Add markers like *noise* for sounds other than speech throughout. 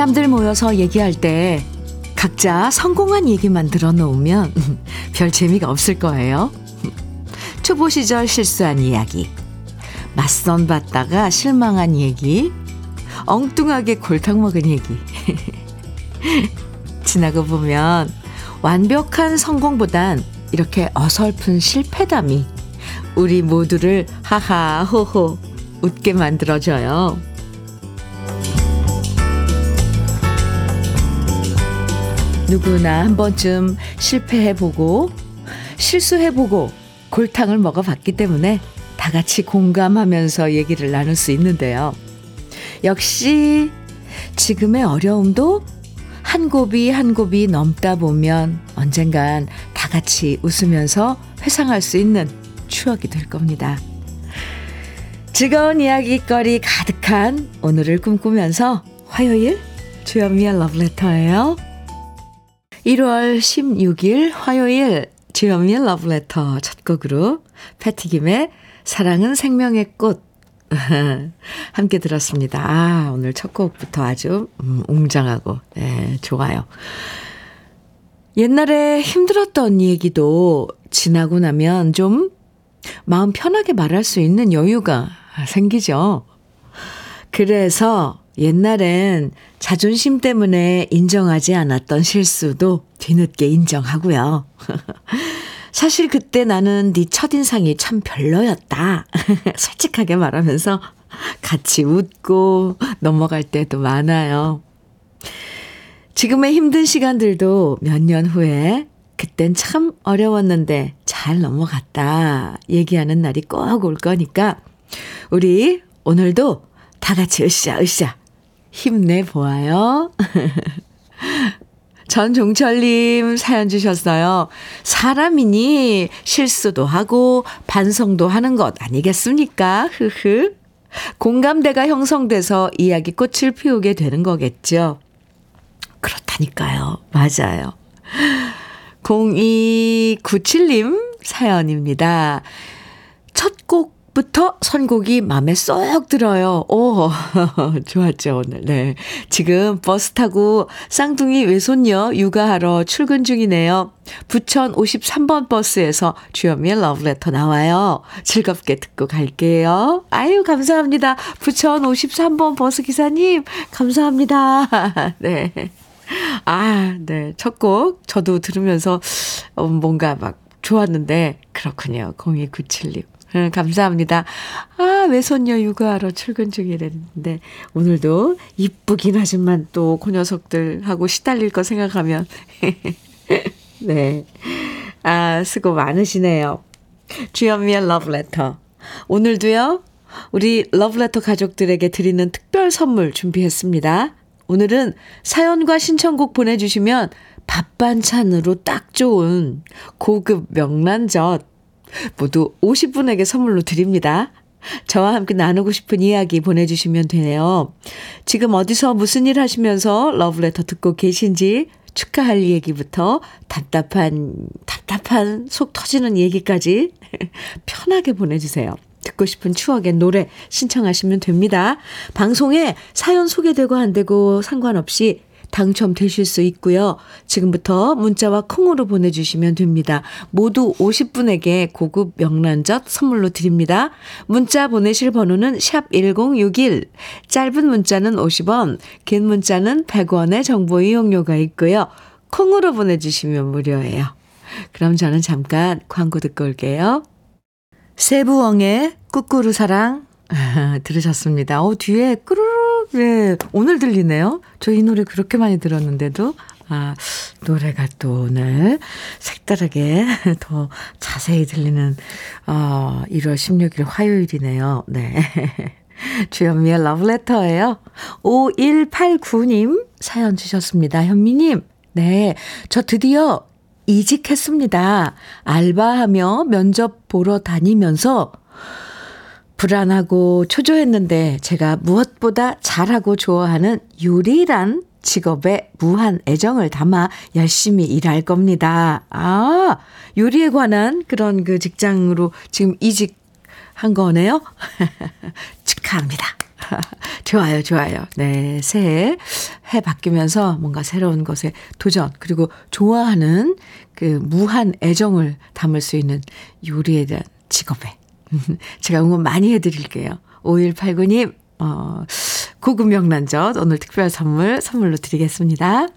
사람들 모여서 얘기할 때 각자 성공한 얘기만 들어놓으면 *laughs* 별 재미가 없을 거예요. 초보 시절 실수한 이야기, 맞선 봤다가 실망한 얘기, 엉뚱하게 골탕 먹은 얘기. *laughs* 지나고 보면 완벽한 성공보단 이렇게 어설픈 실패담이 우리 모두를 하하 호호 웃게 만들어줘요. 누구나 한 번쯤 실패해보고 실수해보고 골탕을 먹어봤기 때문에 다 같이 공감하면서 얘기를 나눌 수 있는데요. 역시 지금의 어려움도 한 곱이 한 곱이 넘다 보면 언젠간 다 같이 웃으면서 회상할 수 있는 추억이 될 겁니다. 즐거운 이야기거리 가득한 오늘을 꿈꾸면서 화요일 주현미의 러브레터예요. 1월 16일 화요일 주현미의 러브레터 첫 곡으로 패티김의 사랑은 생명의 꽃 *laughs* 함께 들었습니다. 아, 오늘 첫 곡부터 아주 음, 웅장하고 네, 좋아요. 옛날에 힘들었던 얘기도 지나고 나면 좀 마음 편하게 말할 수 있는 여유가 생기죠. 그래서 옛날엔 자존심 때문에 인정하지 않았던 실수도 뒤늦게 인정하고요. *laughs* 사실 그때 나는 네 첫인상이 참 별로였다. *laughs* 솔직하게 말하면서 같이 웃고 넘어갈 때도 많아요. 지금의 힘든 시간들도 몇 년 후에 그땐 참 어려웠는데 잘 넘어갔다 얘기하는 날이 꼭 올 거니까 우리 오늘도 다 같이 으쌰 으쌰 힘내보아요. *laughs* 전종철님 사연 주셨어요. 사람이니 실수도 하고 반성도 하는 것 아니겠습니까? 흐흐. 공감대가 형성돼서 이야기 꽃을 피우게 되는 거겠죠. 그렇다니까요. 맞아요. 0297님 사연입니다. 첫 곡 부터 선곡이 마음에 쏙 들어요. 오, *laughs* 좋았죠, 오늘. 네. 지금 버스 타고 쌍둥이 외손녀 육아하러 출근 중이네요. 부천 53번 버스에서 주현미의 러브레터 나와요. 즐겁게 듣고 갈게요. 아유, 감사합니다. 부천 53번 버스 기사님, 감사합니다. *laughs* 네. 아, 네. 첫 곡, 저도 들으면서 어, 뭔가 막 좋았는데, 그렇군요. 0297님. 응, 감사합니다. 아, 외손녀 육아하러 출근 중이랬는데, 오늘도 이쁘긴 하지만 또 그 녀석들하고 시달릴 거 생각하면, *laughs* 네. 아, 수고 많으시네요. 주현미의 러브레터. 오늘도요, 우리 러브레터 가족들에게 드리는 특별 선물 준비했습니다. 오늘은 사연과 신청곡 보내주시면 밥 반찬으로 딱 좋은 고급 명란젓 모두 50분에게 선물로 드립니다. 저와 함께 나누고 싶은 이야기 보내주시면 되네요. 지금 어디서 무슨 일 하시면서 러브레터 듣고 계신지 축하할 얘기부터 답답한, 답답한 속 터지는 얘기까지 *laughs* 편하게 보내주세요. 듣고 싶은 추억의 노래 신청하시면 됩니다. 방송에 사연 소개되고 안 되고 상관없이 당첨되실 수 있고요. 지금부터 문자와 콩으로 보내주시면 됩니다. 모두 50분에게 고급 명란젓 선물로 드립니다. 문자 보내실 번호는 샵 1061, 짧은 문자는 50원, 긴 문자는 100원의 정보 이용료가 있고요. 콩으로 보내주시면 무료예요. 그럼 저는 잠깐 광고 듣고 올게요. 세부엉의 꾸꾸루 사랑 *laughs* 들으셨습니다. 어, 뒤에 꾸르르, 네, 오늘 들리네요. 저 이 노래 그렇게 많이 들었는데도, 아, 노래가 또 오늘 색다르게 *laughs* 더 자세히 들리는, 어, 1월 16일 화요일이네요. 네. *laughs* 주현미의 러브레터예요. 5189님 사연 주셨습니다. 현미님, 네. 저 드디어 이직했습니다. 알바하며 면접 보러 다니면서 불안하고 초조했는데 제가 무엇보다 잘하고 좋아하는 요리란 직업에 무한 애정을 담아 열심히 일할 겁니다. 아, 요리에 관한 그런 그 직장으로 지금 이직한 거네요? *laughs* 축하합니다. *laughs* 좋아요, 좋아요. 네, 새해, 해 바뀌면서 뭔가 새로운 것에 도전, 그리고 좋아하는 그 무한 애정을 담을 수 있는 요리에 대한 직업에. *laughs* 제가 응원 많이 해드릴게요. 5189님, 어, 고급 명란젓 오늘 특별 선물, 선물로 드리겠습니다.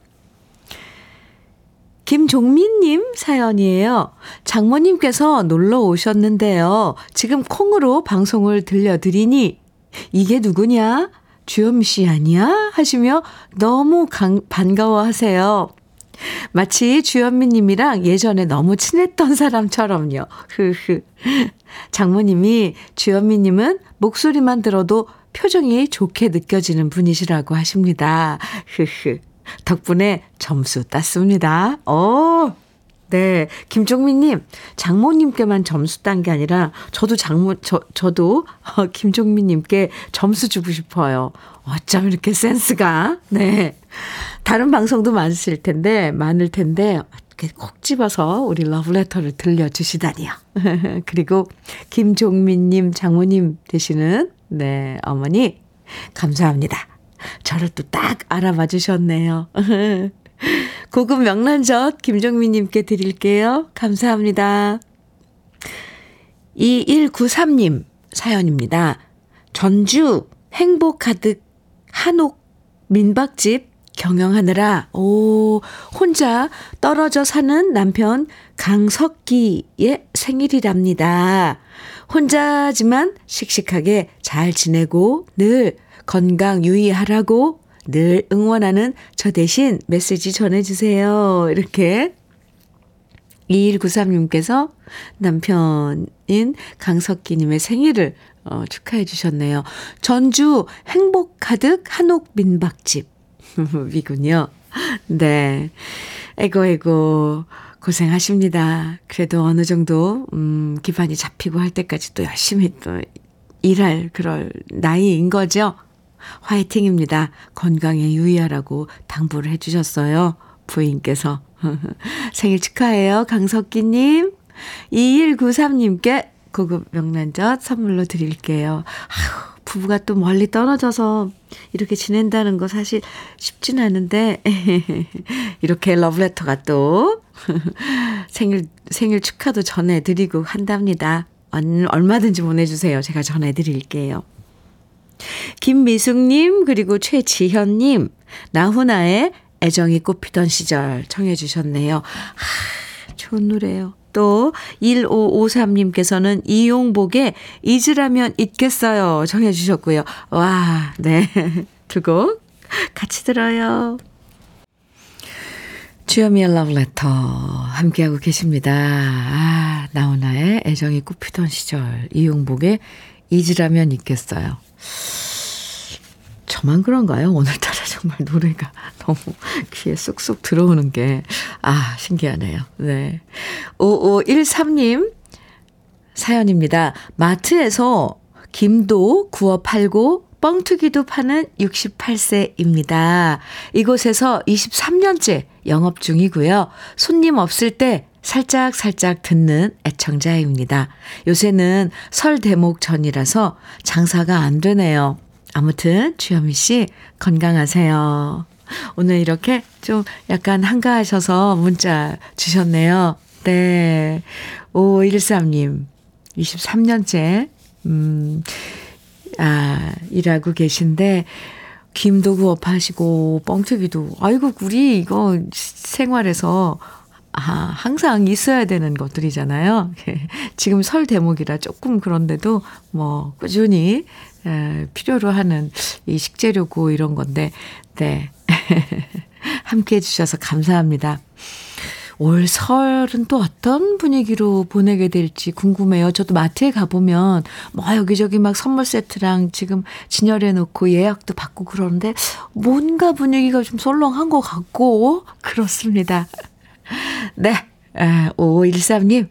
김종민님 사연이에요. 장모님께서 놀러 오셨는데요. 지금 콩으로 방송을 들려드리니 이게 누구냐? 주현미 씨 아니야? 하시며 너무 강, 반가워 하세요. 마치 주현미 님이랑 예전에 너무 친했던 사람처럼요. 흐흐. 장모님이 주현미 님은 목소리만 들어도 표정이 좋게 느껴지는 분이시라고 하십니다. 흐흐. 덕분에 점수 땄습니다. 어, 네. 김종민님, 장모님께만 점수 딴 게 아니라, 저도 장모, 저, 저도, 어, 김종민님께 점수 주고 싶어요. 어쩜 이렇게 센스가, 네. 다른 방송도 많으실 텐데, 많을 텐데, 이렇게 콕 집어서 우리 러브레터를 들려주시다니요. *laughs* 그리고 김종민님, 장모님 되시는, 네, 어머니, 감사합니다. 저를 또 딱 알아봐 주셨네요. *laughs* 고급 명란젓 김정민님께 드릴게요. 감사합니다. 2193님 사연입니다. 전주 행복 가득 한옥 민박집 경영하느라, 오, 혼자 떨어져 사는 남편 강석기의 생일이랍니다. 혼자지만 씩씩하게 잘 지내고 늘 건강 유의하라고 늘 응원하는 저 대신 메시지 전해주세요. 이렇게 2193님께서 남편인 강석기님의 생일을 어, 축하해 주셨네요. 전주 행복 가득 한옥 민박집. 이군요. 네. 에고, 에고, 고생하십니다. 그래도 어느 정도, 음, 기반이 잡히고 할 때까지 또 열심히 또 일할 그럴 나이인 거죠. 화이팅입니다. 건강에 유의하라고 당부를 해주셨어요. 부인께서. *laughs* 생일 축하해요. 강석기님. 2193님께 고급 명란젓 선물로 드릴게요. 아휴, 부부가 또 멀리 떨어져서 이렇게 지낸다는 거 사실 쉽진 않은데, *laughs* 이렇게 러브레터가 또 *laughs* 생일, 생일 축하도 전해 드리고 한답니다. 얼마든지 보내 주세요. 제가 전해 드릴게요. 김미숙 님, 그리고 최지현 님, 나훈아의 애정이 꽃피던 시절 청해 주셨네요. 하, 좋은 노래요. 또 1553님께서는 이용복의 잊으라면 잊겠어요 청해 주셨고요. 와, 네. *laughs* 두 곡 같이 들어요. 주여미의 러브레터 함께하고 계십니다. 아, 나훈아의 애정이 꽃피던 시절 이용복의 잊으라면 잊겠어요. 저만 그런가요? 오늘따라 정말 노래가 *laughs* 너무 귀에 쑥쑥 들어오는 게, 아, 신기하네요. 네. 5513님 사연입니다. 마트에서 김도 구워 팔고 뻥튀기도 파는 68세입니다. 이곳에서 23년째 영업 중이고요. 손님 없을 때 살짝 살짝 듣는 애청자입니다. 요새는 설 대목 전이라서 장사가 안 되네요. 아무튼 주현미 씨 건강하세요. 오늘 이렇게 좀 약간 한가하셔서 문자 주셨네요. 네. 5513님, 23년째, 음, 아, 일하고 계신데, 김도 구업하시고, 뻥튀기도, 아이고, 우리 이거 생활에서 아, 항상 있어야 되는 것들이잖아요. *laughs* 지금 설 대목이라 조금 그런데도 뭐 꾸준히 에, 필요로 하는 이 식재료고 이런 건데, 네. *laughs* 함께 해주셔서 감사합니다. 올 설은 또 어떤 분위기로 보내게 될지 궁금해요. 저도 마트에 가보면 뭐 여기저기 막 선물 세트랑 지금 진열해 놓고 예약도 받고 그러는데 뭔가 분위기가 좀 솔렁한 것 같고 그렇습니다. 네. 5513님,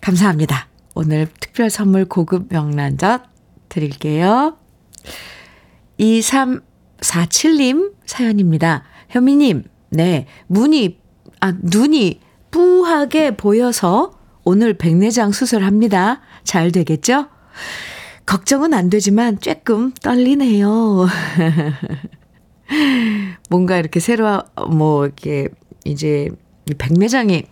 감사합니다. 오늘 특별 선물 고급 명란젓 드릴게요. 2347님 사연입니다. 현미님, 네. 문이, 아, 눈이 뿌하게 보여서 오늘 백내장 수술합니다. 잘 되겠죠? 걱정은 안 되지만 조금 떨리네요. *laughs* 뭔가 이렇게 새로, 뭐, 이렇게, 이제, 백매장이,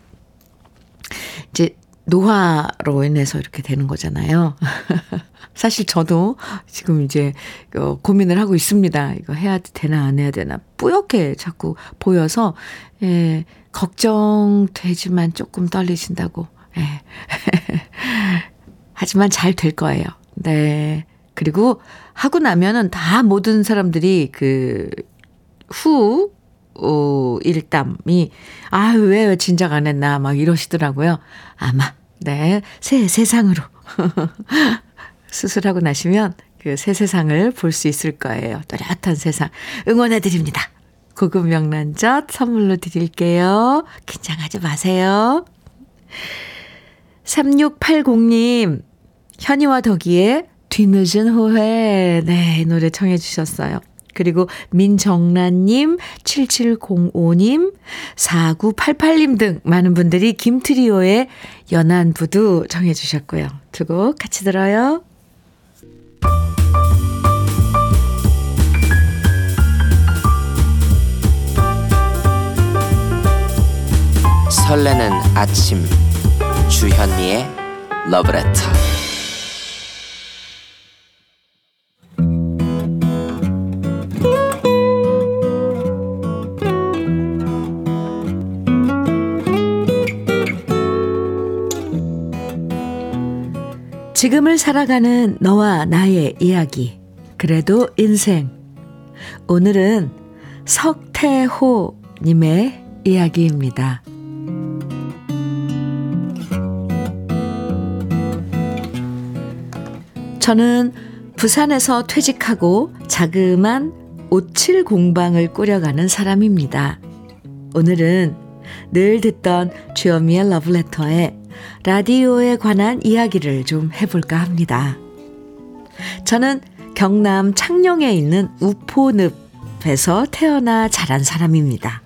이제, 노화로 인해서 이렇게 되는 거잖아요. *laughs* 사실 저도 지금 이제 어, 고민을 하고 있습니다. 이거 해야 되나 안 해야 되나 뿌옇게 자꾸 보여서 예, 걱정되지만 조금 떨리신다고. 예. *laughs* 하지만 잘 될 거예요. 네. 그리고 하고 나면은 다 모든 사람들이 그 후, 어, 일담이, 아, 왜 진작 안 했나, 막 이러시더라고요. 아마, 네, 새 세상으로. *laughs* 수술하고 나시면 그 새 세상을 볼 수 있을 거예요. 또렷한 세상. 응원해 드립니다. 고급 명란젓 선물로 드릴게요. 긴장하지 마세요. 3680님, 현이와 덕이의 뒤늦은 후회. 네, 노래 청해 주셨어요. 그리고 민정란님, 7705님, 4988님 등 많은 분들이 김트리오의 연안부두 청해 주셨고요. 두 곡 같이 들어요. 설레는 아침 주현미의 러브레터 지금을 살아가는 너와 나의 이야기. 그래도 인생. 오늘은 석태호님의 이야기입니다. 저는 부산에서 퇴직하고 자그만 오칠 공방을 꾸려가는 사람입니다. 오늘은 늘 듣던 주현미의 러브레터에 라디오에 관한 이야기를 좀 해볼까 합니다. 저는 경남 창녕에 있는 우포늪에서 태어나 자란 사람입니다.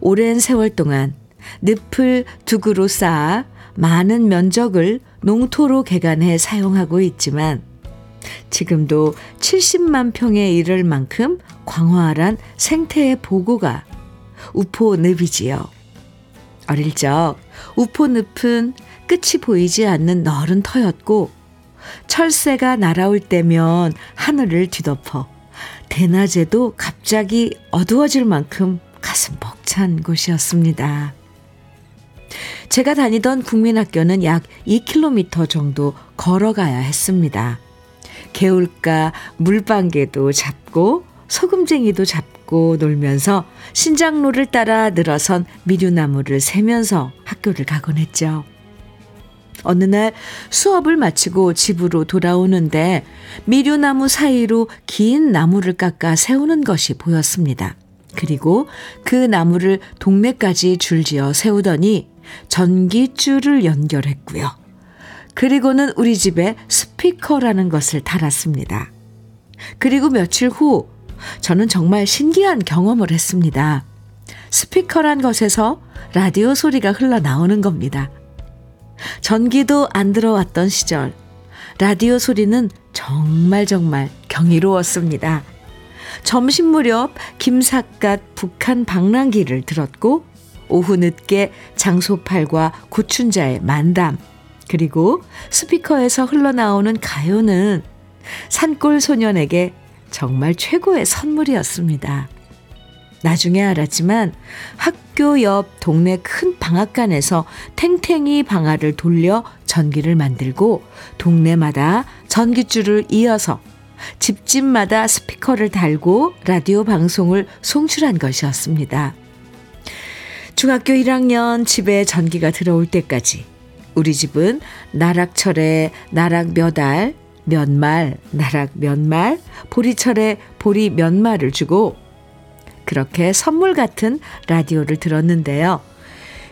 오랜 세월 동안 늪을 두구로 쌓아 많은 면적을 농토로 개간해 사용하고 있지만 지금도 70만 평에 이를 만큼 광활한 생태의 보고가 우포늪이지요. 어릴 적 우포늪은 끝이 보이지 않는 너른 터였고 철새가 날아올 때면 하늘을 뒤덮어 대낮에도 갑자기 어두워질 만큼 가슴 벅찬 곳이었습니다. 제가 다니던 국민학교는 약 2km 정도 걸어가야 했습니다. 개울가 물방개도 잡고 소금쟁이도 잡고 놀면서 신장로를 따라 늘어선 미류나무를 세면서 학교를 가곤 했죠. 어느 날 수업을 마치고 집으로 돌아오는데 미류나무 사이로 긴 나무를 깎아 세우는 것이 보였습니다. 그리고 그 나무를 동네까지 줄지어 세우더니 전기줄을 연결했고요. 그리고는 우리 집에 스피커라는 것을 달았습니다. 그리고 며칠 후 저는 정말 신기한 경험을 했습니다. 스피커란 것에서 라디오 소리가 흘러나오는 겁니다. 전기도 안 들어왔던 시절, 라디오 소리는 정말 정말 경이로웠습니다. 점심 무렵 김삿갓 북한 방랑기를 들었고, 오후 늦게 장소팔과 고춘자의 만담, 그리고 스피커에서 흘러나오는 가요는 산골 소년에게 정말 최고의 선물이었습니다. 나중에 알았지만 학교 옆 동네 큰 방앗간에서 탱탱이 방아를 돌려 전기를 만들고 동네마다 전기줄을 이어서 집집마다 스피커를 달고 라디오 방송을 송출한 것이었습니다. 중학교 1학년 집에 전기가 들어올 때까지 우리 집은 나락철에 나락 몇 알, 몇 말, 나락 몇 말, 보리철에 보리 몇 말을 주고 그렇게 선물 같은 라디오를 들었는데요.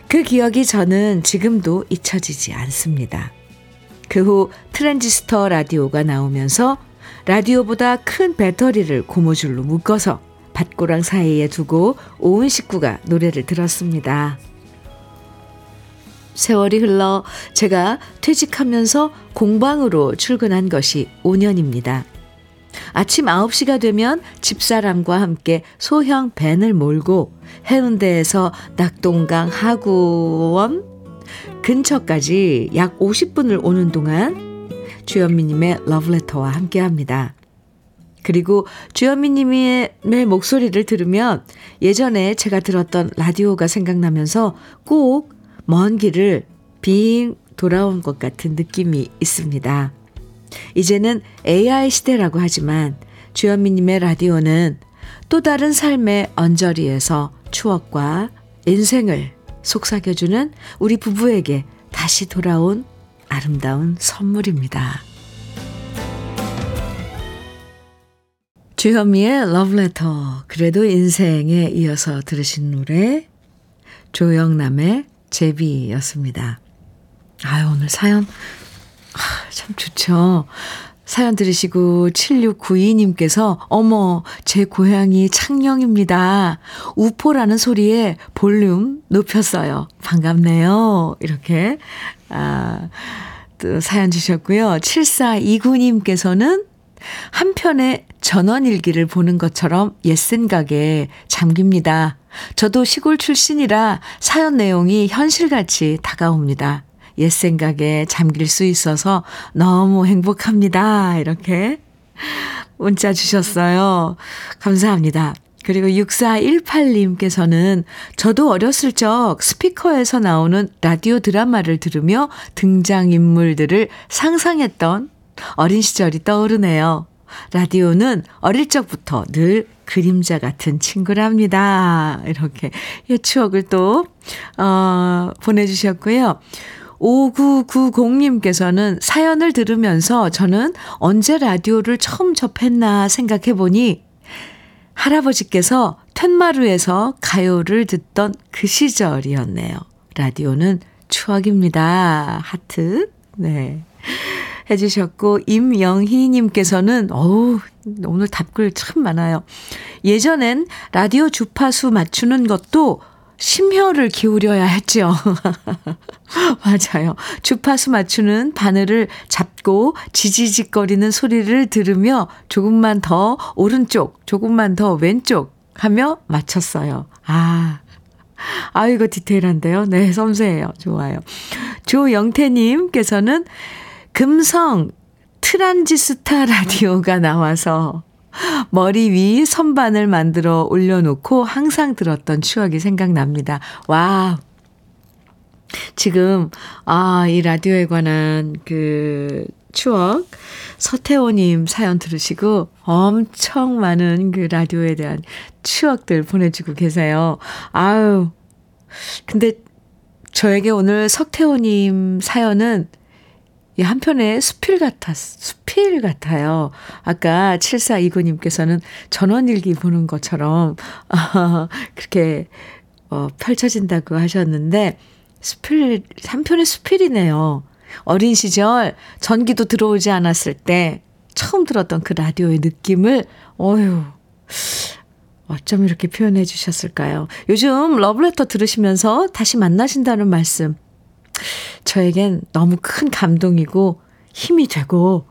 그 기억이 저는 지금도 잊혀지지 않습니다. 그 후 트랜지스터 라디오가 나오면서 라디오보다 큰 배터리를 고무줄로 묶어서 밭고랑 사이에 두고 온 식구가 노래를 들었습니다. 세월이 흘러 제가 퇴직하면서 공방으로 출근한 것이 5년입니다. 아침 9시가 되면 집사람과 함께 소형 밴을 몰고 해운대에서 낙동강 하구원 근처까지 약 50분을 오는 동안 주현미님의 러브레터와 함께 합니다. 그리고 주현미님의 목소리를 들으면 예전에 제가 들었던 라디오가 생각나면서 꼭 먼 길을 빙 돌아온 것 같은 느낌이 있습니다. 이제는 AI 시대라고 하지만 주현미님의 라디오는 또 다른 삶의 언저리에서 추억과 인생을 속삭여주는 우리 부부에게 다시 돌아온 아름다운 선물입니다. 주현미의 러브레터 그래도 인생에 이어서 들으신 노래 조영남의 제비였습니다. 아유 오늘 사연 아, 참 좋죠. 사연 들으시고 7692님께서 어머 제 고향이 창녕입니다. 우포라는 소리에 볼륨 높였어요. 반갑네요. 이렇게 아, 또 사연 주셨고요. 7429님께서는 한편의 전원일기를 보는 것처럼 옛 생각에 잠깁니다. 저도 시골 출신이라 사연 내용이 현실같이 다가옵니다. 옛 생각에 잠길 수 있어서 너무 행복합니다. 이렇게 문자 주셨어요. 감사합니다. 그리고 6418님께서는 저도 어렸을 적 스피커에서 나오는 라디오 드라마를 들으며 등장인물들을 상상했던 어린 시절이 떠오르네요. 라디오는 어릴 적부터 늘 그림자 같은 친구랍니다. 이렇게 추억을 또, 어, 보내주셨고요. 5990님께서는 사연을 들으면서 저는 언제 라디오를 처음 접했나 생각해 보니 할아버지께서 텐마루에서 가요를 듣던 그 시절이었네요. 라디오는 추억입니다. 하트. 네. 해주셨고, 임영희님께서는, 어우, 오늘 답글 참 많아요. 예전엔 라디오 주파수 맞추는 것도 심혈을 기울여야 했죠. *laughs* 맞아요. 주파수 맞추는 바늘을 잡고 지지직거리는 소리를 들으며 조금만 더 오른쪽, 조금만 더 왼쪽 하며 맞췄어요. 아, 아, 이거 디테일한데요. 네, 섬세해요. 좋아요. 조영태님께서는 금성 트란지스타 라디오가 나와서 머리 위 선반을 만들어 올려놓고 항상 들었던 추억이 생각납니다. 와. 지금, 아, 이 라디오에 관한 그 추억, 서태호님 사연 들으시고 엄청 많은 그 라디오에 대한 추억들 보내주고 계세요. 아유. 근데 저에게 오늘 석태호님 사연은 이 한편의 수필 같았, 수필 같아요. 아까 7429님께서는 전원일기 보는 것처럼, 어, 그렇게, 어, 펼쳐진다고 하셨는데, 수필, 한편의 수필이네요. 어린 시절 전기도 들어오지 않았을 때 처음 들었던 그 라디오의 느낌을, 어휴, 어쩜 이렇게 표현해 주셨을까요? 요즘 러브레터 들으시면서 다시 만나신다는 말씀 저에겐 너무 큰 감동이고 힘이 되고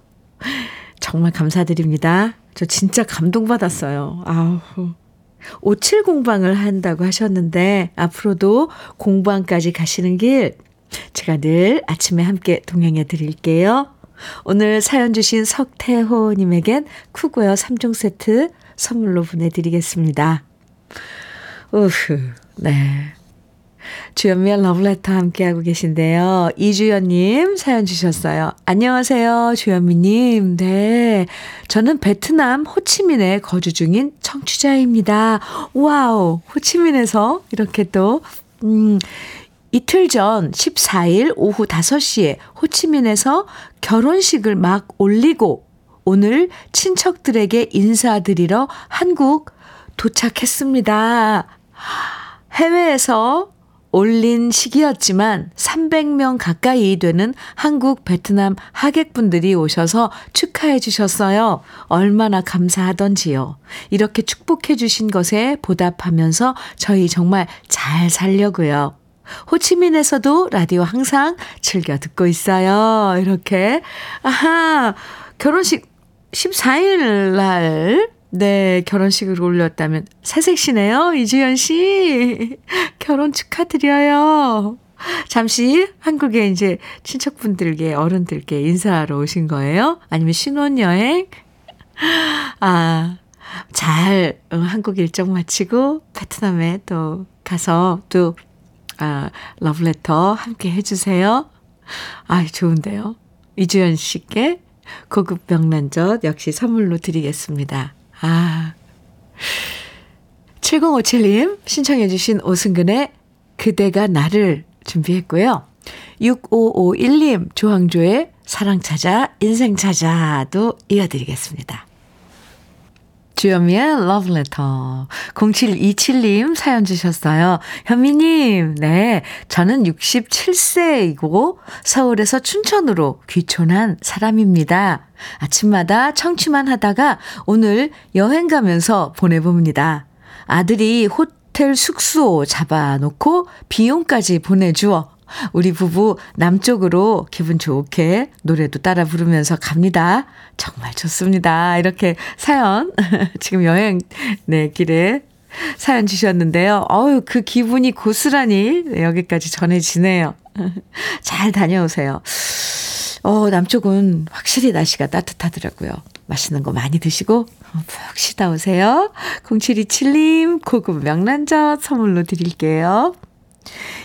정말 감사드립니다. 저 진짜 감동받았어요. 아우. 57 공방을 한다고 하셨는데 앞으로도 공방까지 가시는 길 제가 늘 아침에 함께 동행해 드릴게요. 오늘 사연 주신 석태호 님에겐 cookware 3종 세트 선물로 보내 드리겠습니다. 우후, 네. 주연미의 러브레터 함께하고 계신데요. 이주연님 사연 주셨어요. 안녕하세요, 주연미님. 네. 저는 베트남 호치민에 거주 중인 청취자입니다. 와우, 호치민에서 이렇게 또, 음, 이틀 전 14일 오후 5시에 호치민에서 결혼식을 막 올리고 오늘 친척들에게 인사드리러 한국 도착했습니다. 해외에서 올린 시기였지만 300명 가까이 되는 한국 베트남 하객분들이 오셔서 축하해 주셨어요. 얼마나 감사하던지요. 이렇게 축복해 주신 것에 보답하면서 저희 정말 잘 살려고요. 호치민에서도 라디오 항상 즐겨 듣고 있어요. 이렇게. 아하, 결혼식 14일 날, 네, 결혼식을 올렸다면 새색시네요. 이주연 씨. *laughs* 결혼 축하드려요. 잠시 한국에 이제 친척분들께, 어른들께 인사하러 오신 거예요? 아니면 신혼여행? 아, 잘 어, 한국 일정 마치고 베트남에 또 가서 또 아, 러브레터 함께 해주세요. 아, 좋은데요. 이주연 씨께 고급 명란젓 역시 선물로 드리겠습니다. 아. 7057님 신청해 주신 오승근의 그대가 나를 준비했고요. 6551님 조항조의 사랑 찾아 인생 찾아도 이어드리겠습니다. 주현미의 러브레터. 0727님 사연 주셨어요. 현미님, 네. 저는 67세이고 서울에서 춘천으로 귀촌한 사람입니다. 아침마다 청취만 하다가 오늘 여행 가면서 보내봅니다. 아들이 호텔 숙소 잡아놓고 비용까지 보내주어 우리 부부 남쪽으로 기분 좋게 노래도 따라 부르면서 갑니다. 정말 좋습니다. 이렇게 사연, *laughs* 지금 여행, 네, 길에 사연 주셨는데요. 어유, 그 기분이 고스란히 여기까지 전해지네요. *laughs* 잘 다녀오세요. 어, 남쪽은 확실히 날씨가 따뜻하더라고요. 맛있는 거 많이 드시고 푹 쉬다 오세요. 0727님 고급 명란젓 선물로 드릴게요.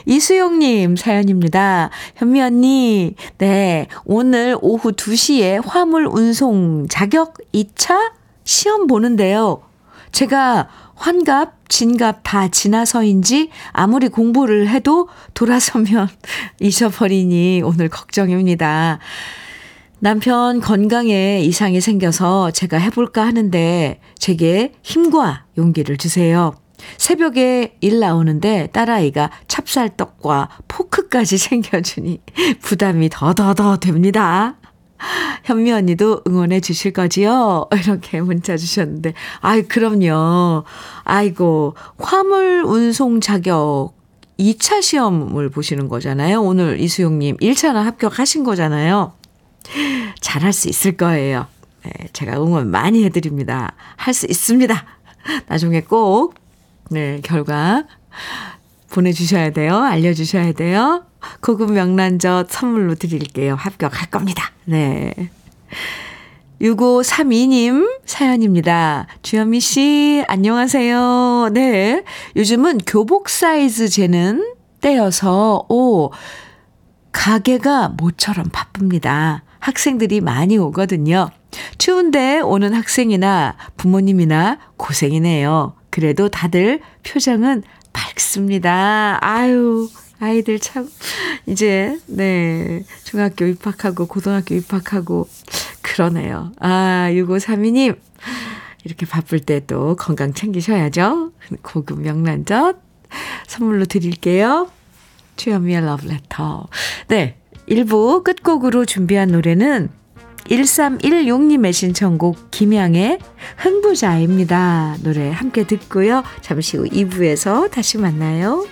이수용님 사연입니다. 현미 언니, 네, 오늘 오후 2시에 화물 운송 자격 2차 시험 보는데요. 제가 환갑, 진갑 다 지나서인지 아무리 공부를 해도 돌아서면 *laughs* 잊어버리니 오늘 걱정입니다. 남편 건강에 이상이 생겨서 제가 해볼까 하는데 제게 힘과 용기를 주세요. 새벽에 일 나오는데 딸아이가 찹쌀떡과 포크까지 *laughs* 챙겨주니 부담이 더더더 됩니다. 현미 언니도 응원해 주실 거지요? *laughs* 이렇게 문자 주셨는데, 아이, 그럼요. 아이고, 화물 운송 자격 2차 시험을 보시는 거잖아요. 오늘 이수용님 1차는 합격하신 거잖아요. 잘할 수 있을 거예요. 네, 제가 응원 많이 해드립니다. 할 수 있습니다. 나중에 꼭 네, 결과 보내주셔야 돼요. 알려주셔야 돼요. 고급 명란젓 선물로 드릴게요. 합격할 겁니다. 네. 6532님 사연입니다. 주현미 씨, 안녕하세요. 네. 요즘은 교복 사이즈 재는 때여서, 오, 가게가 모처럼 바쁩니다. 학생들이 많이 오거든요. 추운데 오는 학생이나 부모님이나 고생이네요. 그래도 다들 표정은 밝습니다. 아유, 아이들 참, 이제, 네, 중학교 입학하고, 고등학교 입학하고, 그러네요. 아, 6532님, 이렇게 바쁠 때 또 건강 챙기셔야죠. 고급 명란젓 선물로 드릴게요. 주현미의 러브레터. 네, 1부 끝곡으로 준비한 노래는 1316님의 신청곡 김양의 흥부자입니다. 노래 함께 듣고요. 잠시 후 2부에서 다시 만나요.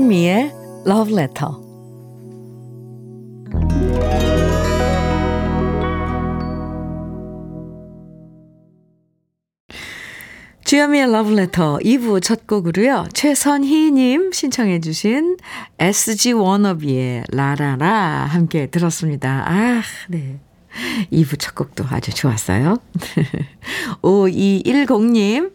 주현미의 Love Letter. 주현미의 Love Letter 2부 첫 곡으로요. 최선희님 신청해 주신 SG 워너비의 라라라 함께 들었습니다. 아, 네. 2부 첫 곡도 아주 좋았어요. *laughs* 5210님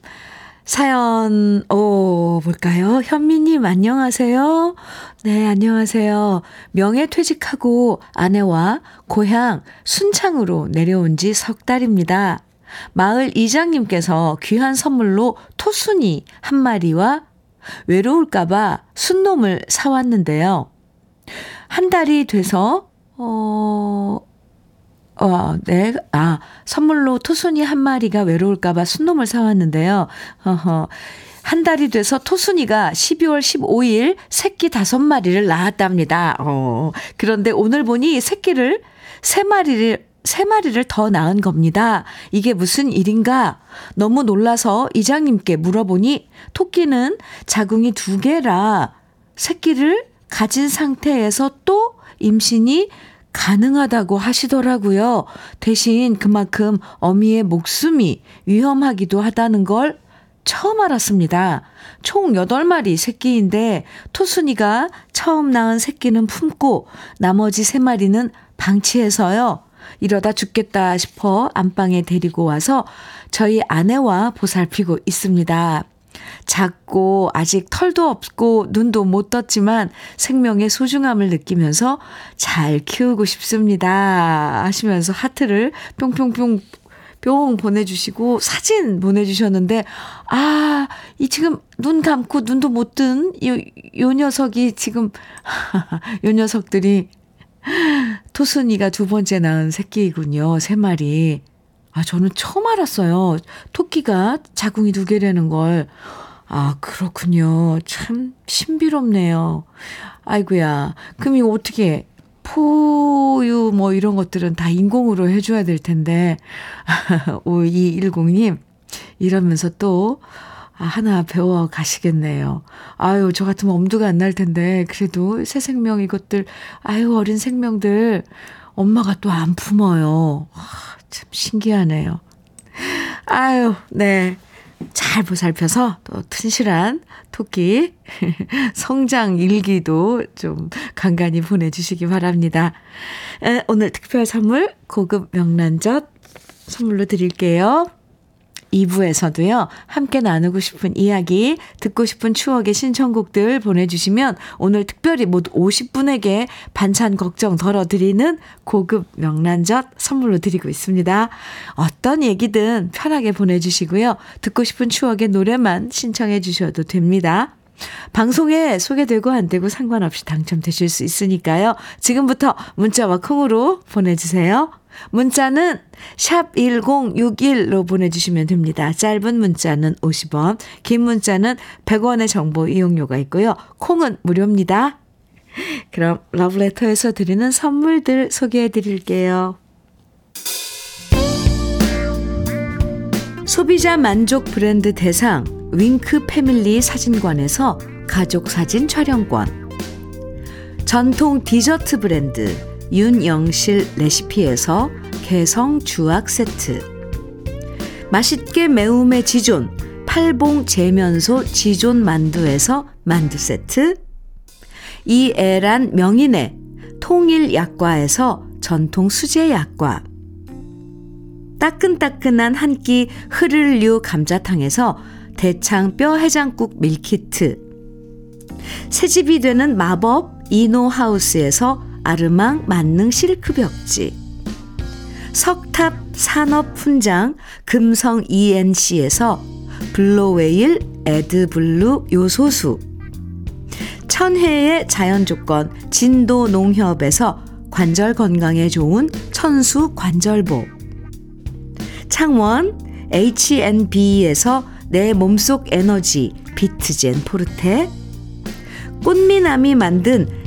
사연, 오, 볼까요? 현미님, 안녕하세요. 네, 안녕하세요. 명예 퇴직하고 아내와 고향 순창으로 내려온 지 석 달입니다. 마을 이장님께서 귀한 선물로 토순이 한 마리와 외로울까봐 순놈을 사왔는데요. 한 달이 돼서, 어, 어, 네, 아, 선물로 토순이 한 마리가 외로울까봐 순놈을 사왔는데요. 어허. 한 달이 돼서 토순이가 12월 15일 새끼 다섯 마리를 낳았답니다. 어, 그런데 오늘 보니 새끼를 세 마리를 세 마리를 더 낳은 겁니다. 이게 무슨 일인가? 너무 놀라서 이장님께 물어보니 토끼는 자궁이 두 개라 새끼를 가진 상태에서 또 임신이 가능하다고 하시더라고요. 대신 그만큼 어미의 목숨이 위험하기도 하다는 걸 처음 알았습니다. 총 8마리 새끼인데 토순이가 처음 낳은 새끼는 품고 나머지 3마리는 방치해서요. 이러다 죽겠다 싶어 안방에 데리고 와서 저희 아내와 보살피고 있습니다. 작고 아직 털도 없고 눈도 못 떴지만 생명의 소중함을 느끼면서 잘 키우고 싶습니다. 하시면서 하트를 뿅뿅뿅 뿅 보내주시고 사진 보내주셨는데 아, 이 지금 눈 감고 눈도 못 뜬 요, 요 녀석이 지금 *laughs* 요 녀석들이 토순이가 두 번째 낳은 새끼이군요. 세 마리. 아, 저는 처음 알았어요. 토끼가 자궁이 두 개라는 걸. 아, 그렇군요. 참 신비롭네요. 아이고야. 그럼 이거 어떻게 포유 뭐 이런 것들은 다 인공으로 해줘야 될 텐데. *laughs* 5210님, 이러면서 또 아, 하나 배워 가시겠네요. 아유, 저 같으면 엄두가 안 날 텐데, 그래도 새 생명 이것들, 아유, 어린 생명들, 엄마가 또 안 품어요. 아, 참 신기하네요. 아유, 네. 잘 보살펴서 또 튼실한 토끼 *laughs* 성장 일기도 좀 간간히 보내주시기 바랍니다. 에, 오늘 특별 선물 고급 명란젓 선물로 드릴게요. 2부에서도요, 함께 나누고 싶은 이야기, 듣고 싶은 추억의 신청곡들 보내주시면 오늘 특별히 모두 50분에게 반찬 걱정 덜어드리는 고급 명란젓 선물로 드리고 있습니다. 어떤 얘기든 편하게 보내주시고요. 듣고 싶은 추억의 노래만 신청해 주셔도 됩니다. 방송에 소개되고 안 되고 상관없이 당첨되실 수 있으니까요. 지금부터 문자와 콩으로 보내주세요. 문자는 샵 1061로 보내주시면 됩니다. 짧은 문자는 50원, 긴 문자는 100원의 정보 이용료가 있고요. 콩은 무료입니다. 그럼 러브레터에서 드리는 선물들 소개해 드릴게요. 소비자 만족 브랜드 대상 윙크 패밀리 사진관에서 가족 사진 촬영권 전통 디저트 브랜드 윤영실 레시피에서 개성 주악 세트. 맛있게 매움의 지존 팔봉 재면소 지존 만두에서 만두 세트. 이애란 명인의 통일 약과에서 전통 수제 약과. 따끈따끈한 한 끼 흐를류 감자탕에서 대창 뼈 해장국 밀키트. 새집이 되는 마법 이노하우스에서 아르망 만능 실크 벽지. 석탑 산업 훈장 금성 ENC에서 블로웨일 에드블루 요소수. 천혜의 자연 조건 진도 농협에서 관절 건강에 좋은 천수 관절보. 창원 H&B에서 내 몸속 에너지 비트젠 포르테. 꽃미남이 만든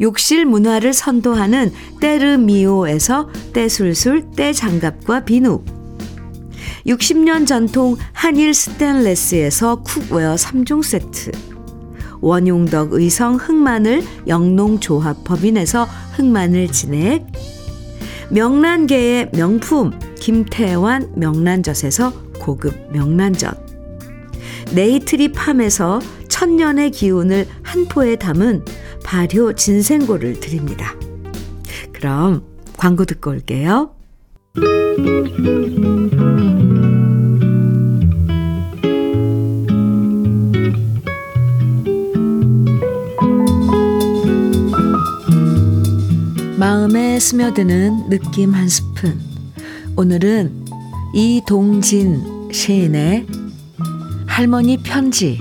욕실 문화를 선도하는 때르미오에서 때술술 때장갑과 비누. 60년 전통 한일 스텐레스에서 cookware 3종 세트. 원용덕 의성 흑마늘 영농조합 법인에서 흑마늘 진액. 명란계의 명품 김태환 명란젓에서 고급 명란젓. 네이트리 팜에서 천년의 기운을 한 포에 담은 발효 진생고를 드립니다. 그럼 광고 듣고 올게요. 마음에 스며드는 느낌 한 스푼. 오늘은 이동진 시인의 할머니 편지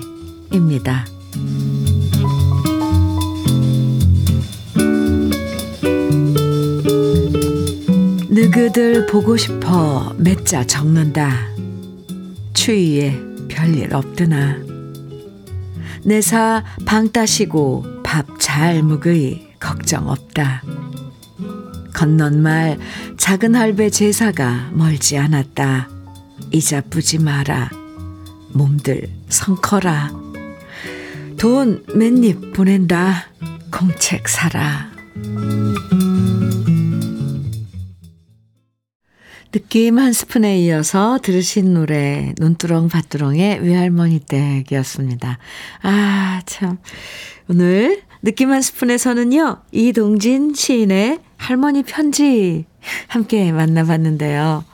입니다. 느그들 보고 싶어 몇자 적는다. 추위에 별일 없드나. 내사 방 따시고 밥 잘 묵의 걱정 없다. 건넌말 작은 할배 제사가 멀지 않았다. 이자쁘지 마라. 몸들 성커라. 돈 맨입 보낸다. 공책 사라. 느낌 한 스푼에 이어서 들으신 노래 논두렁 밭두렁의 외할머니 댁이었습니다. 아, 참. 오늘 느낌 한 스푼에서는요. 이동진 시인의 할머니 편지 함께 만나봤는데요.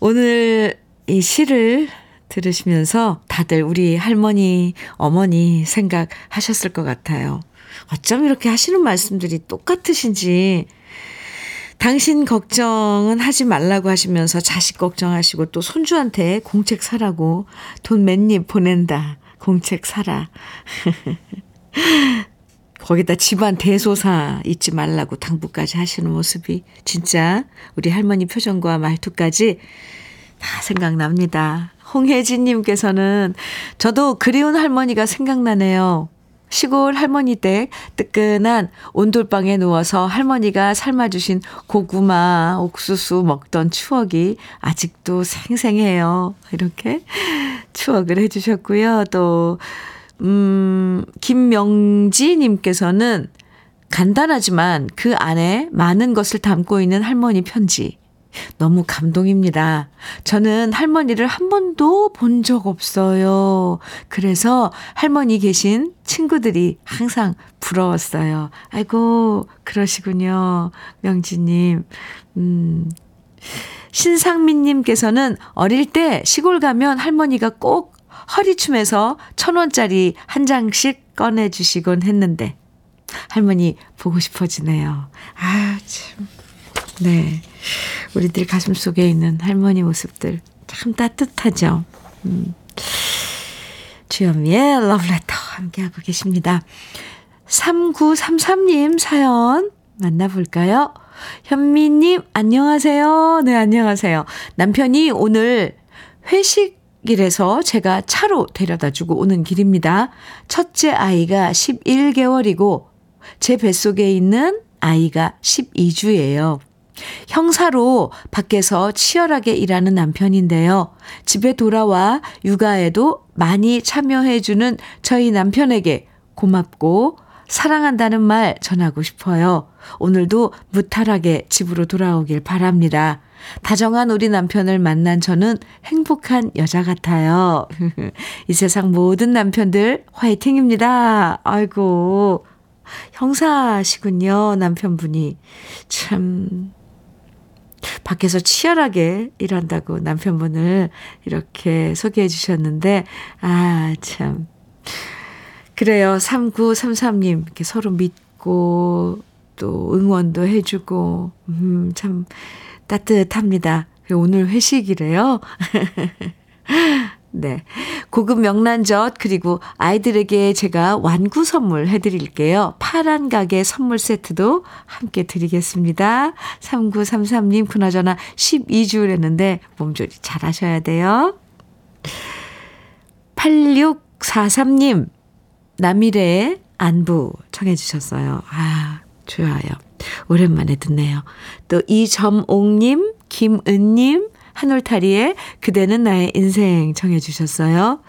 오늘 이 시를 들으시면서 다들 우리 할머니, 어머니 생각하셨을 것 같아요. 어쩜 이렇게 하시는 말씀들이 똑같으신지 당신 걱정은 하지 말라고 하시면서 자식 걱정하시고 또 손주한테 공책 사라고 돈 맨입 보낸다. 공책 사라. *laughs* 거기다 집안 대소사 잊지 말라고 당부까지 하시는 모습이 진짜 우리 할머니 표정과 말투까지 다 생각납니다. 홍혜진님께서는 저도 그리운 할머니가 생각나네요. 시골 할머니 댁 뜨끈한 온돌방에 누워서 할머니가 삶아주신 고구마, 옥수수 먹던 추억이 아직도 생생해요. 이렇게 추억을 해주셨고요. 또, 음, 김명지님께서는 간단하지만 그 안에 많은 것을 담고 있는 할머니 편지. *laughs* 너무 감동입니다. 저는 할머니를 한 번도 본 적 없어요. 그래서 할머니 계신 친구들이 항상 부러웠어요. 아이고, 그러시군요. 명지님. 음. 신상민님께서는 어릴 때 시골 가면 할머니가 꼭 허리춤에서 천 원짜리 한 장씩 꺼내주시곤 했는데, 할머니 보고 싶어지네요. 아, 참. 네. 우리들 가슴 속에 있는 할머니 모습들 참 따뜻하죠. 음. 주현미의 러브레터 함께하고 계십니다. 3933님 사연 만나볼까요? 현미님, 안녕하세요. 네, 안녕하세요. 남편이 오늘 회식이라서 제가 차로 데려다 주고 오는 길입니다. 첫째 아이가 11개월이고 제 뱃속에 있는 아이가 12주예요. 형사로 밖에서 치열하게 일하는 남편인데요. 집에 돌아와 육아에도 많이 참여해주는 저희 남편에게 고맙고 사랑한다는 말 전하고 싶어요. 오늘도 무탈하게 집으로 돌아오길 바랍니다. 다정한 우리 남편을 만난 저는 행복한 여자 같아요. *laughs* 이 세상 모든 남편들 화이팅입니다. 아이고, 형사시군요, 남편분이. 참, 밖에서 치열하게 일한다고 남편분을 이렇게 소개해 주셨는데, 아, 참. 그래요. 3933님, 이렇게 서로 믿고, 또 응원도 해주고, 음, 참 따뜻합니다. 오늘 회식이래요. *laughs* 네. 고급 명란젓 그리고 아이들에게 제가 완구 선물 해드릴게요. 파란 가게 선물 세트도 함께 드리겠습니다. 3933님 그나저나 12주랬는데 몸조리 잘 하셔야 돼요. 8643님 남일의 안부 청해 주셨어요. 아 좋아요. 오랜만에 듣네요. 또 이점옥님 김은님 한올타리에 그대는 나의 인생 청해 주셨어요.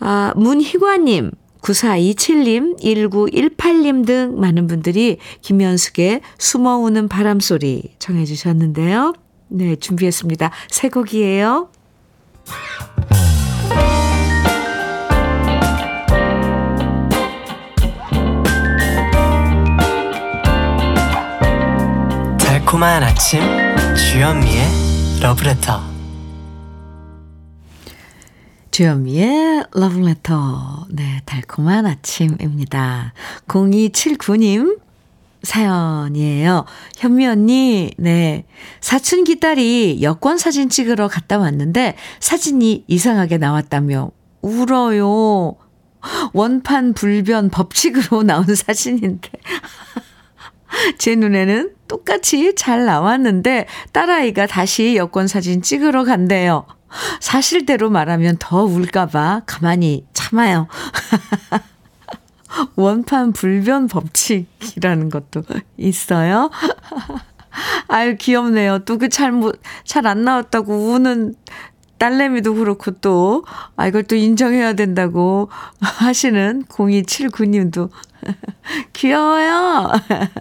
아, 문희관님, 9427님, 1918님 등 많은 분들이 김현숙의 숨어 우는 바람소리 정해 주셨는데요. 네, 준비했습니다. 새 곡이에요. 달콤한 아침 주현미의 러브레터 주현미의 러브레터. 네, 달콤한 아침입니다. 0279님 사연이에요. 현미 언니, 네. 사춘기 딸이 여권 사진 찍으러 갔다 왔는데 사진이 이상하게 나왔다며 울어요. 원판 불변 법칙으로 *laughs* 나온 사진인데. *laughs* 제 눈에는 똑같이 잘 나왔는데 딸아이가 다시 여권 사진 찍으러 간대요. 사실대로 말하면 더 울까봐 가만히 참아요. *laughs* 원판 불변 법칙이라는 것도 있어요. *laughs* 아유, 귀엽네요. 또그 잘못, 잘 안 나왔다고 우는 딸내미도 그렇고 또, 아, 이걸 또 인정해야 된다고 *laughs* 하시는 0279님도 *laughs* 귀여워요.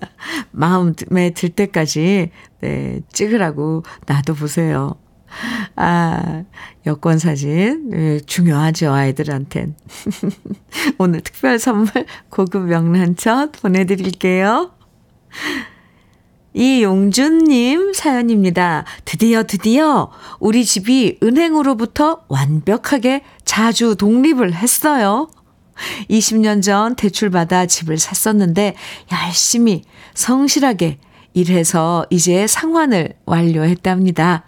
*laughs* 마음에 들 때까지, 네, 찍으라고 놔둬보세요. 아, 여권 사진. 네, 중요하죠, 아이들한텐. 오늘 특별 선물 고급 명란젓 보내드릴게요. 이용준님 사연입니다. 드디어 드디어 우리 집이 은행으로부터 완벽하게 자주 독립을 했어요. 20년 전 대출받아 집을 샀었는데 열심히 성실하게 일해서 이제 상환을 완료했답니다.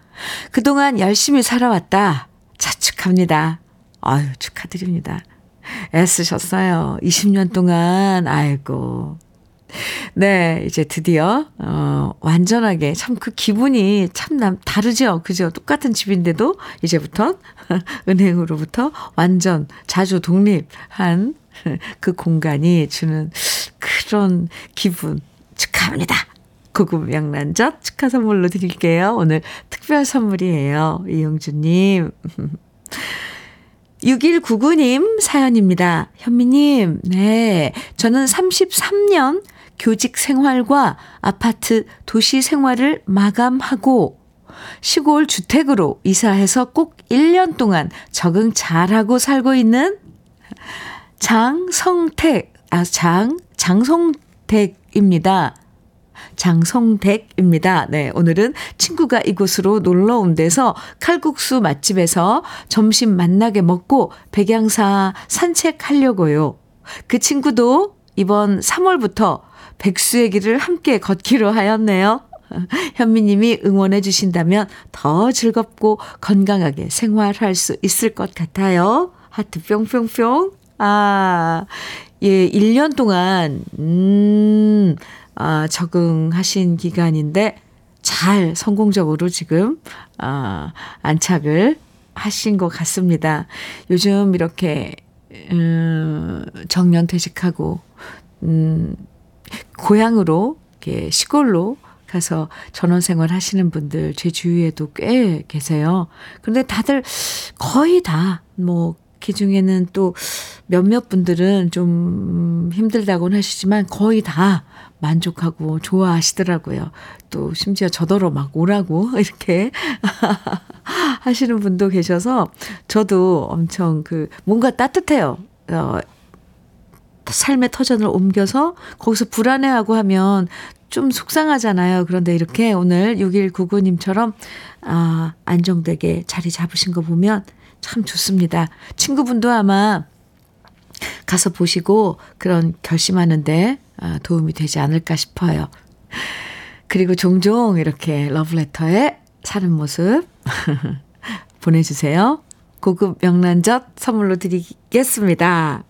그동안 열심히 살아왔다. 자축합니다. 아유, 축하드립니다. 애쓰셨어요. 20년 동안. 아이고. 네, 이제 드디어, 어, 완전하게, 참 그 기분이 참 남, 다르죠? 그죠? 똑같은 집인데도 이제부터 *laughs* 은행으로부터 완전 자주 독립한 *laughs* 그 공간이 주는 그런 기분 축하합니다. 고급 명란젓 축하 선물로 드릴게요. 오늘 특별 선물이에요. 이영주님. 6199님 *laughs* 사연입니다. 현미님, 네. 저는 33년 교직 생활과 아파트 도시 생활을 마감하고 시골 주택으로 이사해서 꼭 1년 동안 적응 잘하고 살고 있는 장성택, 아, 장, 장성택입니다. 장성택입니다. 네, 오늘은 친구가 이곳으로 놀러 온 데서 칼국수 맛집에서 점심 만나게 먹고 백양사 산책하려고요. 그 친구도 이번 3월부터 백수의 길을 함께 걷기로 하였네요. *laughs* 현미님이 응원해 주신다면 더 즐겁고 건강하게 생활할 수 있을 것 같아요. 하트 뿅뿅뿅. 아, 예, 1년 동안, 음, 아, 적응하신 기간인데 잘 성공적으로 지금 아, 안착을 하신 것 같습니다. 요즘 이렇게 음, 정년 퇴직하고 음, 고향으로 이렇게 시골로 가서 전원 생활 하시는 분들 제 주위에도 꽤 계세요. 근데 다들 거의 다뭐 그 중에는 또 몇몇 분들은 좀 힘들다고는 하시지만 거의 다 만족하고 좋아하시더라고요. 또 심지어 저더러 막 오라고 *laughs* 이렇게 하시는 분도 계셔서 저도 엄청 그 뭔가 따뜻해요. 어, 삶의 터전을 옮겨서 거기서 불안해하고 하면 좀 속상하잖아요. 그런데 이렇게 오늘 6199님처럼 아, 안정되게 자리 잡으신 거 보면 참 좋습니다. 친구분도 아마 가서 보시고 그런 결심하는데 아, 도움이 되지 않을까 싶어요. 그리고 종종 이렇게 러브레터에 사는 모습 *laughs* 보내주세요. 고급 명란젓 선물로 드리겠습니다.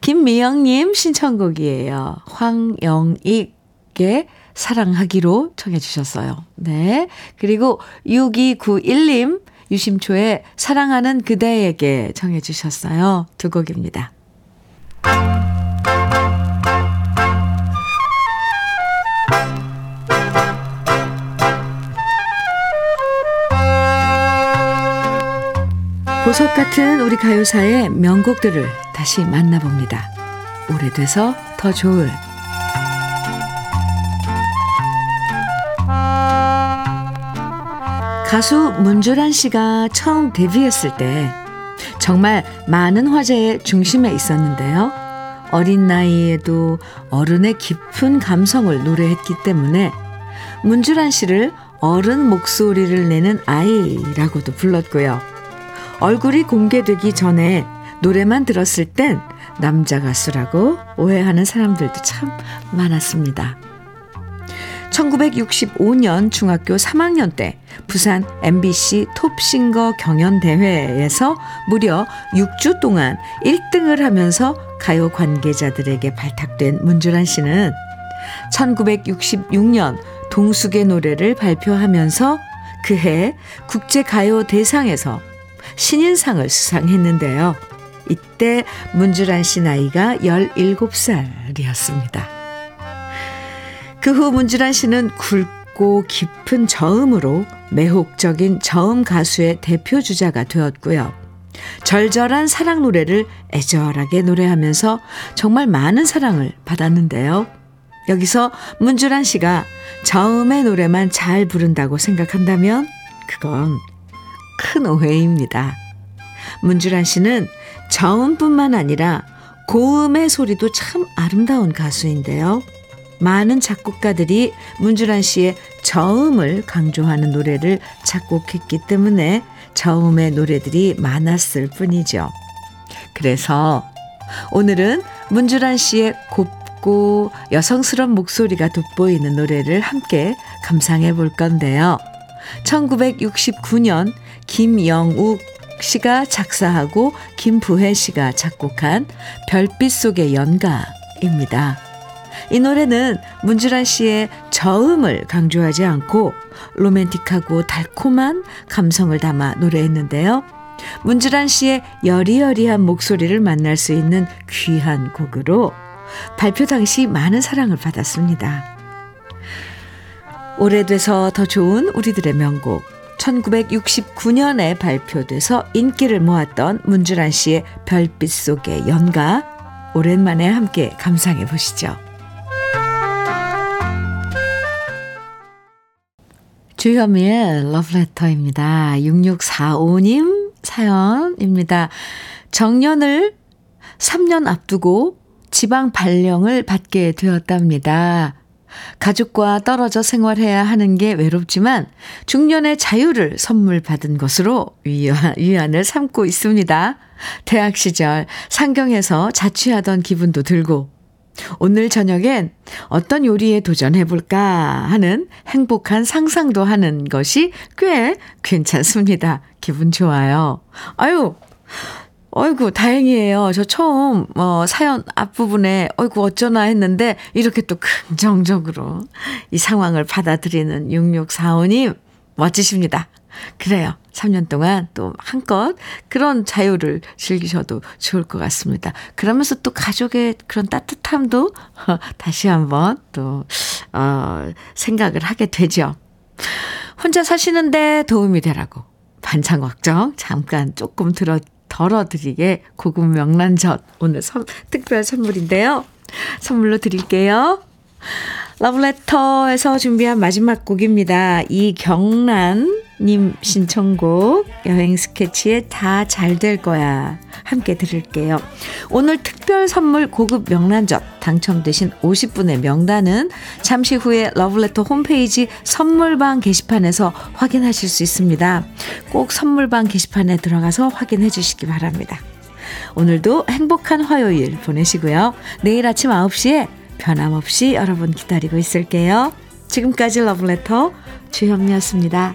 김미영님 신청곡이에요. 황영익의 사랑하기로 청해 주셨어요. 네. 그리고 6291님 유심초의 사랑하는 그대에게 청해 주셨어요. 두 곡입니다. 보석 같은 우리 가요사의 명곡들을 다시 만나봅니다. 오래돼서 더 좋을 가수 문주란 씨가 처음 데뷔했을 때 정말 많은 화제의 중심에 있었는데요. 어린 나이에도 어른의 깊은 감성을 노래했기 때문에 문주란 씨를 어른 목소리를 내는 아이라고도 불렀고요. 얼굴이 공개되기 전에 노래만 들었을 땐 남자 가수라고 오해하는 사람들도 참 많았습니다. 1965년 중학교 3학년 때 부산 MBC 톱싱거 경연대회에서 무려 6주 동안 1등을 하면서 가요 관계자들에게 발탁된 문주란 씨는 1966년 동숙의 노래를 발표하면서 그해 국제가요 대상에서 신인상을 수상했는데요. 이때 문주란 씨 나이가 17살이었습니다. 그 후 문주란 씨는 굵고 깊은 저음으로 매혹적인 저음 가수의 대표 주자가 되었고요. 절절한 사랑 노래를 애절하게 노래하면서 정말 많은 사랑을 받았는데요. 여기서 문주란 씨가 저음의 노래만 잘 부른다고 생각한다면 그건 큰 오해입니다. 문주란 씨는 저음뿐만 아니라 고음의 소리도 참 아름다운 가수인데요. 많은 작곡가들이 문주란 씨의 저음을 강조하는 노래를 작곡했기 때문에 저음의 노래들이 많았을 뿐이죠. 그래서 오늘은 문주란 씨의 곱고 여성스러운 목소리가 돋보이는 노래를 함께 감상해 볼 건데요. 1969년 김영욱 씨가 작사하고 김부혜 씨가 작곡한 별빛 속의 연가입니다. 이 노래는 문주란 씨의 저음을 강조하지 않고 로맨틱하고 달콤한 감성을 담아 노래했는데요. 문주란 씨의 여리여리한 목소리를 만날 수 있는 귀한 곡으로 발표 당시 많은 사랑을 받았습니다. 오래돼서 더 좋은 우리들의 명곡 1969년에 발표돼서 인기를 모았던 문주란 씨의 별빛 속의 연가 오랜만에 함께 감상해 보시죠. 주현미의 러브레터입니다. 6645님 사연입니다. 정년을 3년 앞두고 지방 발령을 받게 되었답니다. 가족과 떨어져 생활해야 하는 게 외롭지만 중년의 자유를 선물 받은 것으로 위안, 위안을 삼고 있습니다. 대학 시절 상경에서 자취하던 기분도 들고 오늘 저녁엔 어떤 요리에 도전해볼까 하는 행복한 상상도 하는 것이 꽤 괜찮습니다. 기분 좋아요. 아유, 어이구, 다행이에요. 저 처음, 어, 사연 앞부분에, 어이구, 어쩌나 했는데, 이렇게 또 긍정적으로 이 상황을 받아들이는 6645님, 멋지십니다. 그래요. 3년 동안 또 한껏 그런 자유를 즐기셔도 좋을 것 같습니다. 그러면서 또 가족의 그런 따뜻함도 *laughs* 다시 한번 또, 어, 생각을 하게 되죠. 혼자 사시는데 도움이 되라고. 반찬 걱정 잠깐 조금 들어 덜어드리게 고급 명란젓 오늘 선, 특별 선물인데요. 선물로 드릴게요. 러브레터에서 준비한 마지막 곡입니다. 이경란님 신청곡 여행 스케치에 다 잘 될 거야 함께 들을게요. 오늘 특별 선물 고급 명란젓 당첨되신 50분의 명단은 잠시 후에 러브레터 홈페이지 선물방 게시판에서 확인하실 수 있습니다. 꼭 선물방 게시판에 들어가서 확인해 주시기 바랍니다. 오늘도 행복한 화요일 보내시고요. 내일 아침 9시에 변함없이 여러분 기다리고 있을게요. 지금까지 러브레터 주현미였습니다.